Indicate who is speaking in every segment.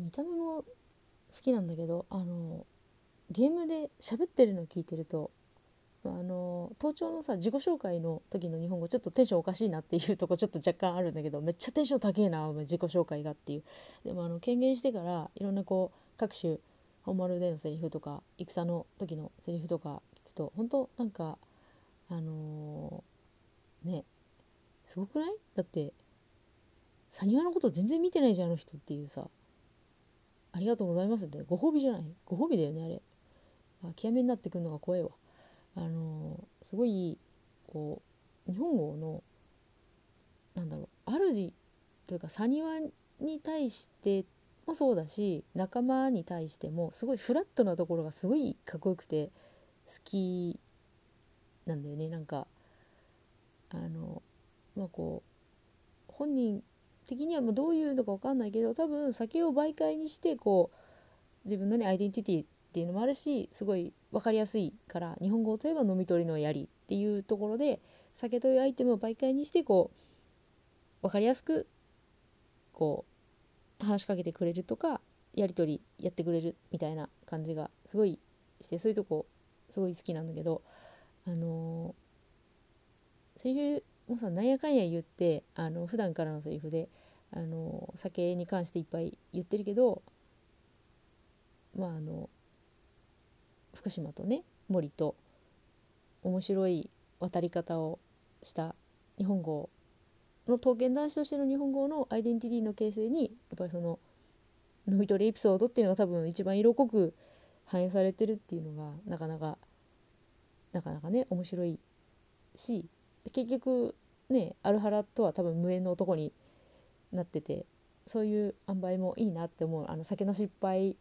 Speaker 1: 見た目も好きなんだけどあのゲームで喋ってるのを聞いてるとあの盗聴のさ自己紹介の時の日本語ちょっとテンションおかしいなっていうとこちょっと若干あるんだけどめっちゃテンション高えな自己紹介がっていう。でもあの権限してからいろんなこう各種本丸でのセリフとか戦の時のセリフとか聞くと本当なんかあのー、ねすごくない？だってサニワのこと全然見てないじゃんあの人っていうさ。ありがとうございますってご褒美じゃないご褒美だよねあれ。あ極めになってくるのが怖いわ。あのすごいこう日本語のなんだろう主というかサニワに対してもそうだし仲間に対してもすごいフラットなところがすごいかっこよくて好きなんだよね。なんかあのまあこう本人的にはもうどういうのか分かんないけど多分酒を媒介にしてこう自分のねアイデンティティっていうのもあるしすごい分かりやすいから日本語といえば飲み取りのやりっていうところで酒というアイテムを媒介にしてこう分かりやすくこう話しかけてくれるとかやり取りやってくれるみたいな感じがすごいしてそういうとこすごい好きなんだけどあのー、セリフもうさなんやかんや言ってあの普段からのセリフであの酒に関していっぱい言ってるけどまああの福島とね森と面白い渡り方をした日本語の刀剣男子としての日本語のアイデンティティの形成にやっぱりその飲み取りエピソードっていうのが多分一番色濃く反映されてるっていうのがなかなかなかなかね面白いし結局ねアルハラとは多分無縁の男になっててそういう塩梅もいいなって思う。あの酒の失敗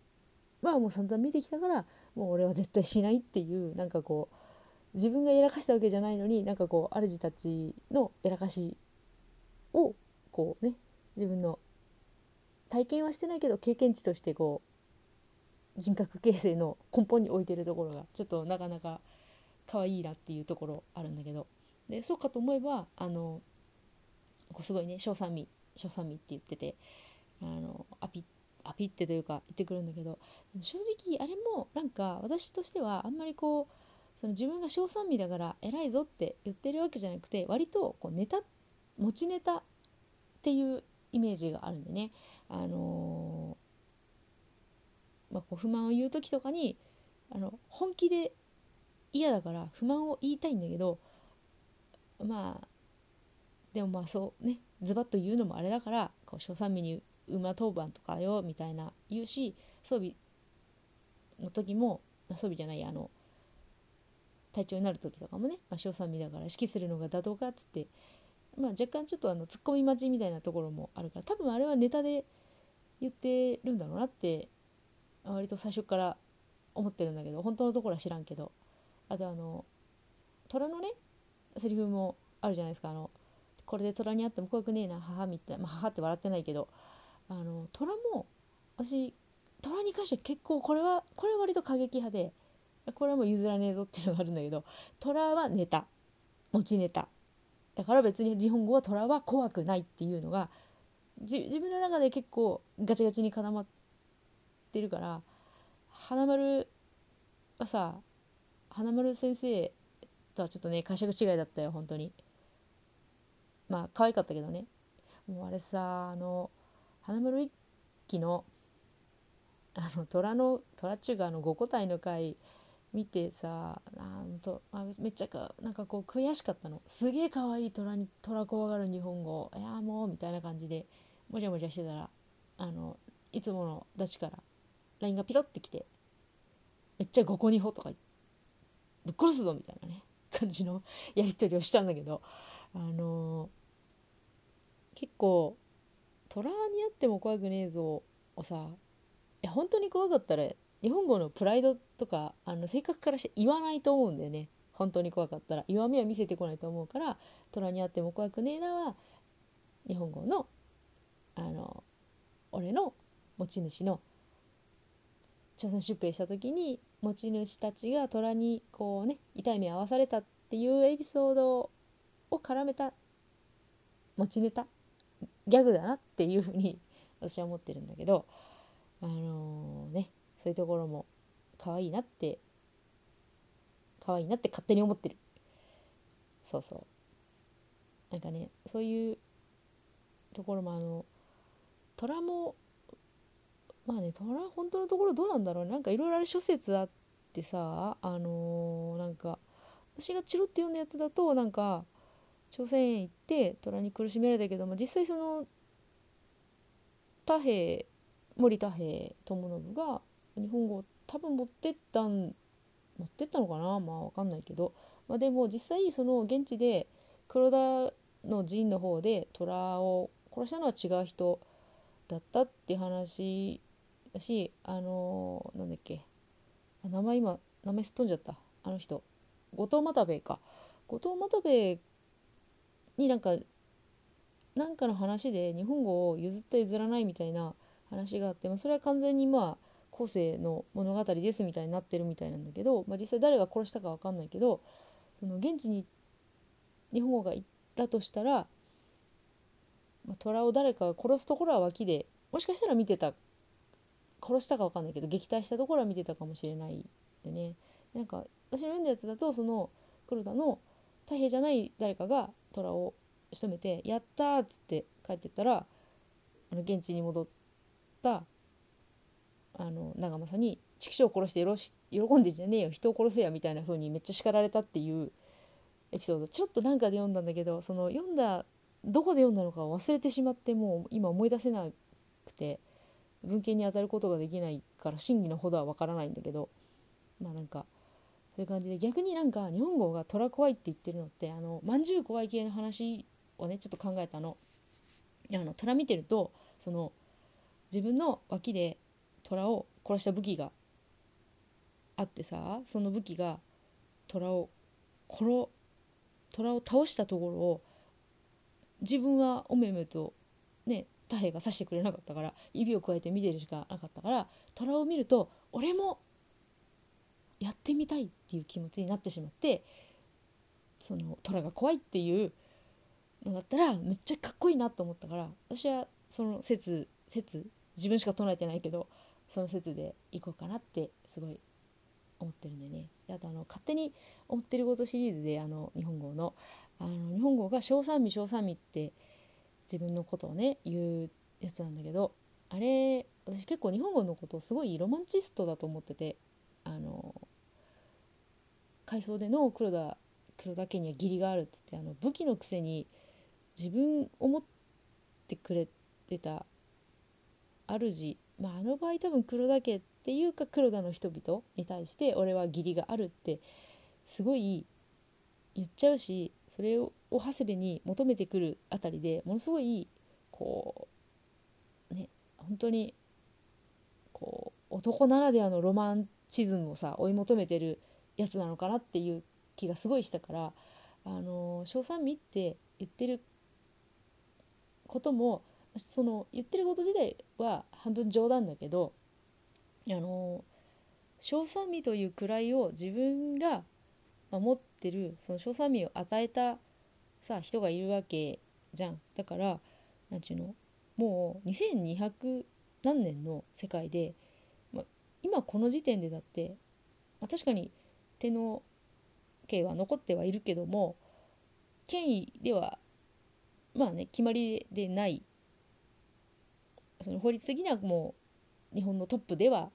Speaker 1: はもう散々見てきたからもう俺は絶対しないっていうなんかこう自分がやらかしたわけじゃないのになんかこう主たちのやらかしをこうね自分の体験はしてないけど経験値としてこう人格形成の根本に置いてるところがちょっとなかなか可愛いなっていうところあるんだけど。でそうかと思えばあのこうすごいね小三味小三味って言っててあのアピアピってというか言ってくるんだけど正直あれもなんか私としてはあんまりこうその自分が小三味だから偉いぞって言ってるわけじゃなくて割とこうネタ持ちネタっていうイメージがあるんでね、あのー、まあ、こう不満を言う時とかにあの本気で嫌だから不満を言いたいんだけどまあでもまあそうねズバッと言うのもあれだからこう小三味に馬当番とかよみたいな言うし装備の時も装備じゃないあの体調になる時とかもね、まあ、小三味だから指揮するのが妥当かっつって、まあ、若干ちょっとあのツッコミ待ちみたいなところもあるから多分あれはネタで言ってるんだろうなって割と最初から思ってるんだけど本当のところは知らんけどあとあの虎のねセリフもあるじゃないですか。あのこれで虎に会っても怖くねえな母みたいな、まあ、母って笑ってないけどあの虎も私虎に関しては結構これはこれは割と過激派でこれはもう譲らねえぞっていうのがあるんだけど虎はネタ持ちネタ。だから別に日本語は虎は怖くないっていうのが自分の中で結構ガチガチに固まってるから花丸はさ花丸先生とはちょっとね解釈違いだったよ本当に。まあ可愛かったけどね。もうあれさあの花丸一揆のあの虎の虎っちゅうかあの五個体の回見てさなんとあめっちゃかなんかこう悔しかったの。すげえ可愛い虎に虎怖がる日本語。いやもうみたいな感じでもじゃもじゃしてたらあのいつものダチから LINE がピロってきてめっちゃ五個二歩とかぶっ殺すぞみたいなね。感じのやり取りをしたんだけどあの、結構虎にあっても怖くねえぞをさいや本当に怖かったら日本語のプライドとかあの性格からして言わないと思うんだよね。本当に怖かったら。弱みは見せてこないと思うから虎にあっても怖くねえなは日本語のあの俺の持ち主の朝鮮出兵した時に持ち主たちが虎にこうね痛い目合わされたっていうエピソードを絡めた持ちネタギャグだなっていうふうに私は思ってるんだけどあのー、ねそういうところも可愛いなって可愛いなって勝手に思ってる。そうそう。なんかねそういうところもあの虎もまあね虎本当のところどうなんだろうなんかいろいろあれ諸説あってさあのー、なんか私がチロって読んだやつだとなんか朝鮮へ行って虎に苦しめられたけども実際その太平森太平友信が日本語を多分持ってったん持ってったのかな？まあ分かんないけど、まあ、でも実際その現地で黒田の陣の方で虎を殺したのは違う人だったって話だしあのー、なんだっけ。名前今名前すっ飛んじゃった。あの人。後藤又兵衛か。後藤又兵衛になんかなんかの話で日本語を譲った譲らないみたいな話があって、まあ、それは完全にまあ後世の物語ですみたいになってるみたいなんだけど、まあ、実際誰が殺したか分かんないけどその現地に日本語が行ったとしたら、まあ、虎を誰かが殺すところは脇でもしかしたら見てた殺したか分かんないけど撃退したところは見てたかもしれないでねなんか私の読んだやつだとその黒田の太平じゃない誰かが虎を仕留めて「やった!」っつって帰ってったらあの現地に戻ったあの長政に「畜生を殺してよろし喜んでんじゃねえよ人を殺せや」みたいな風にめっちゃ叱られたっていうエピソードちょっとなんかで読んだんだけどその読んだどこで読んだのかを忘れてしまってもう今思い出せなくて文献に当たることができないから真偽のほどはわからないんだけどまあなんかそういう感じで逆になんか日本語が虎怖いって言ってるのってあのまんじゅう怖い系の話をねちょっと考えたの。あの虎見てるとその自分の脇で虎を殺した武器があってさその武器が虎を殺虎を倒したところを自分はおめめと太平が刺してくれなかったから指を加えて見てるしかなかったから虎を見ると俺もやってみたいっていう気持ちになってしまってその虎が怖いっていうのだったらめっちゃかっこいいなと思ったから私はその説説自分しか唱えてないけどその説でいこうかなってすごい思ってるんでね。であとあの勝手に思ってることシリーズであの日本語のあの日本語が小三味小三味って自分のことをね言うやつなんだけどあれ私結構日本語のことをすごいロマンチストだと思っててあの回想での黒田黒田家には義理があるって言ってあの武器のくせに自分を持ってくれてた主まああの場合多分黒田家っていうか黒田の人々に対して俺は義理があるってすごい言っちゃうしそれを長谷部に求めてくるあたりでものすごいこうね本当にこう男ならではのロマンチズムをさ追い求めてるやつなのかなっていう気がすごいしたからあの小三味って言ってることもその言ってること自体は半分冗談だけどあの小三味という位を自分が持ってるその小三味を与えたさ人がいるわけじゃん。だから何ちゅうの？もう2200何年の世界で、ま、今この時点でだって、ま確かに天皇家は残ってはいるけども権威ではまあね決まりでない。その法律的にはもう日本のトップでは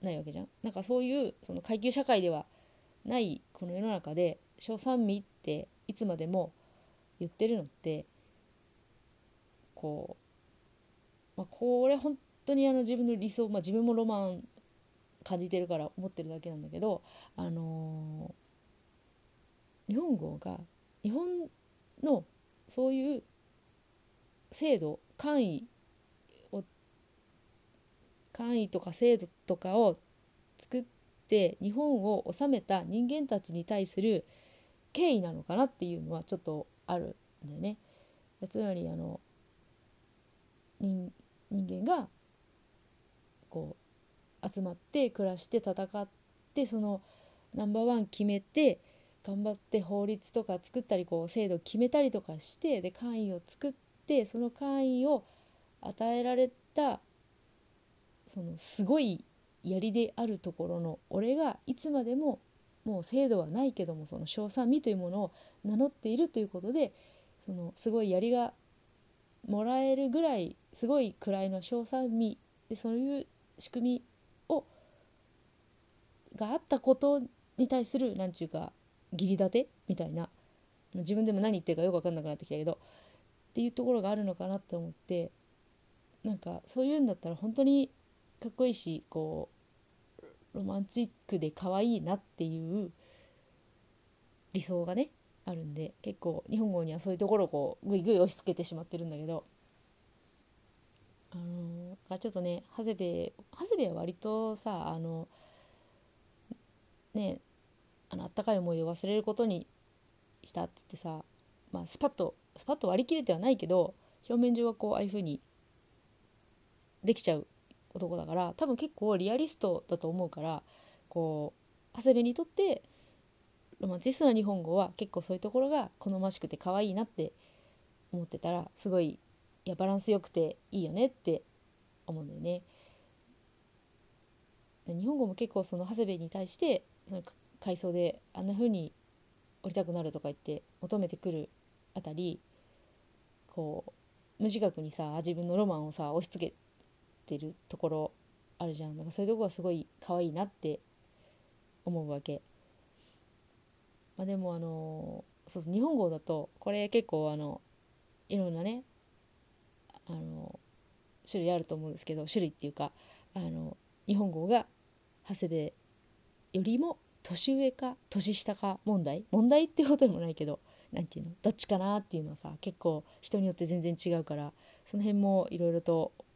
Speaker 1: ないわけじゃん。なんかそういうその階級社会ではないこの世の中で小三味っていつまでも言ってるのってこう、まあ、これ本当にあの自分の理想、まあ、自分もロマン感じてるから思ってるだけなんだけど、あのー、日本語が日本のそういう制度簡易を簡易とか制度とかを作って日本を治めた人間たちに対する敬意なのかなっていうのはちょっとあるんだよね。つまりあの人人間がこう集まって暮らして戦ってそのナンバーワン決めて頑張って法律とか作ったりこう制度決めたりとかしてで会員を作ってその会員を与えられたそのすごい槍であるところの俺がいつまでももう制度はないけどもその称賛美というものを名乗っているということでそのすごい槍がもらえるぐらいすごい位の称賛美でそういう仕組みをがあったことに対する何ちゅうか義理立てみたいな自分でも何言ってるかよく分かんなくなってきたけどっていうところがあるのかなって思ってなんかそういうんだったら本当にかっこいいしこうロマンチックで可愛いなっていう理想がねあるんで結構日本語にはそういうところをこうグイグイ押し付けてしまってるんだけどあのちょっとね長谷部長谷部は割とさあのねあのあったかい思いを忘れることにしたっつってさ、まあ、スパッとスパッと割り切れてはないけど表面上はこうああいう風にできちゃう男だから多分結構リアリストだと思うからこう長谷部にとってロマンチストな日本語は結構そういうところが好ましくて可愛いなって思ってたらすごいいやバランスよくていいよねって思うんだよね。日本語も結構その長谷部に対してその階層であんな風に降りたくなるとか言って求めてくるあたりこう無自覚にさ自分のロマンをさ押し付けてるところあるじゃん。だからそういうとこがすごい可愛いなって思うわけ。まあ、でもあのそう日本語だとこれ結構あのいろんなねあの種類あると思うんですけど種類っていうかあの日本語が長谷部よりも年上か年下か問題？問題ってことでもないけど何て言うの？どっちかなっていうのはさ結構人によって全然違うからその辺もいろいろと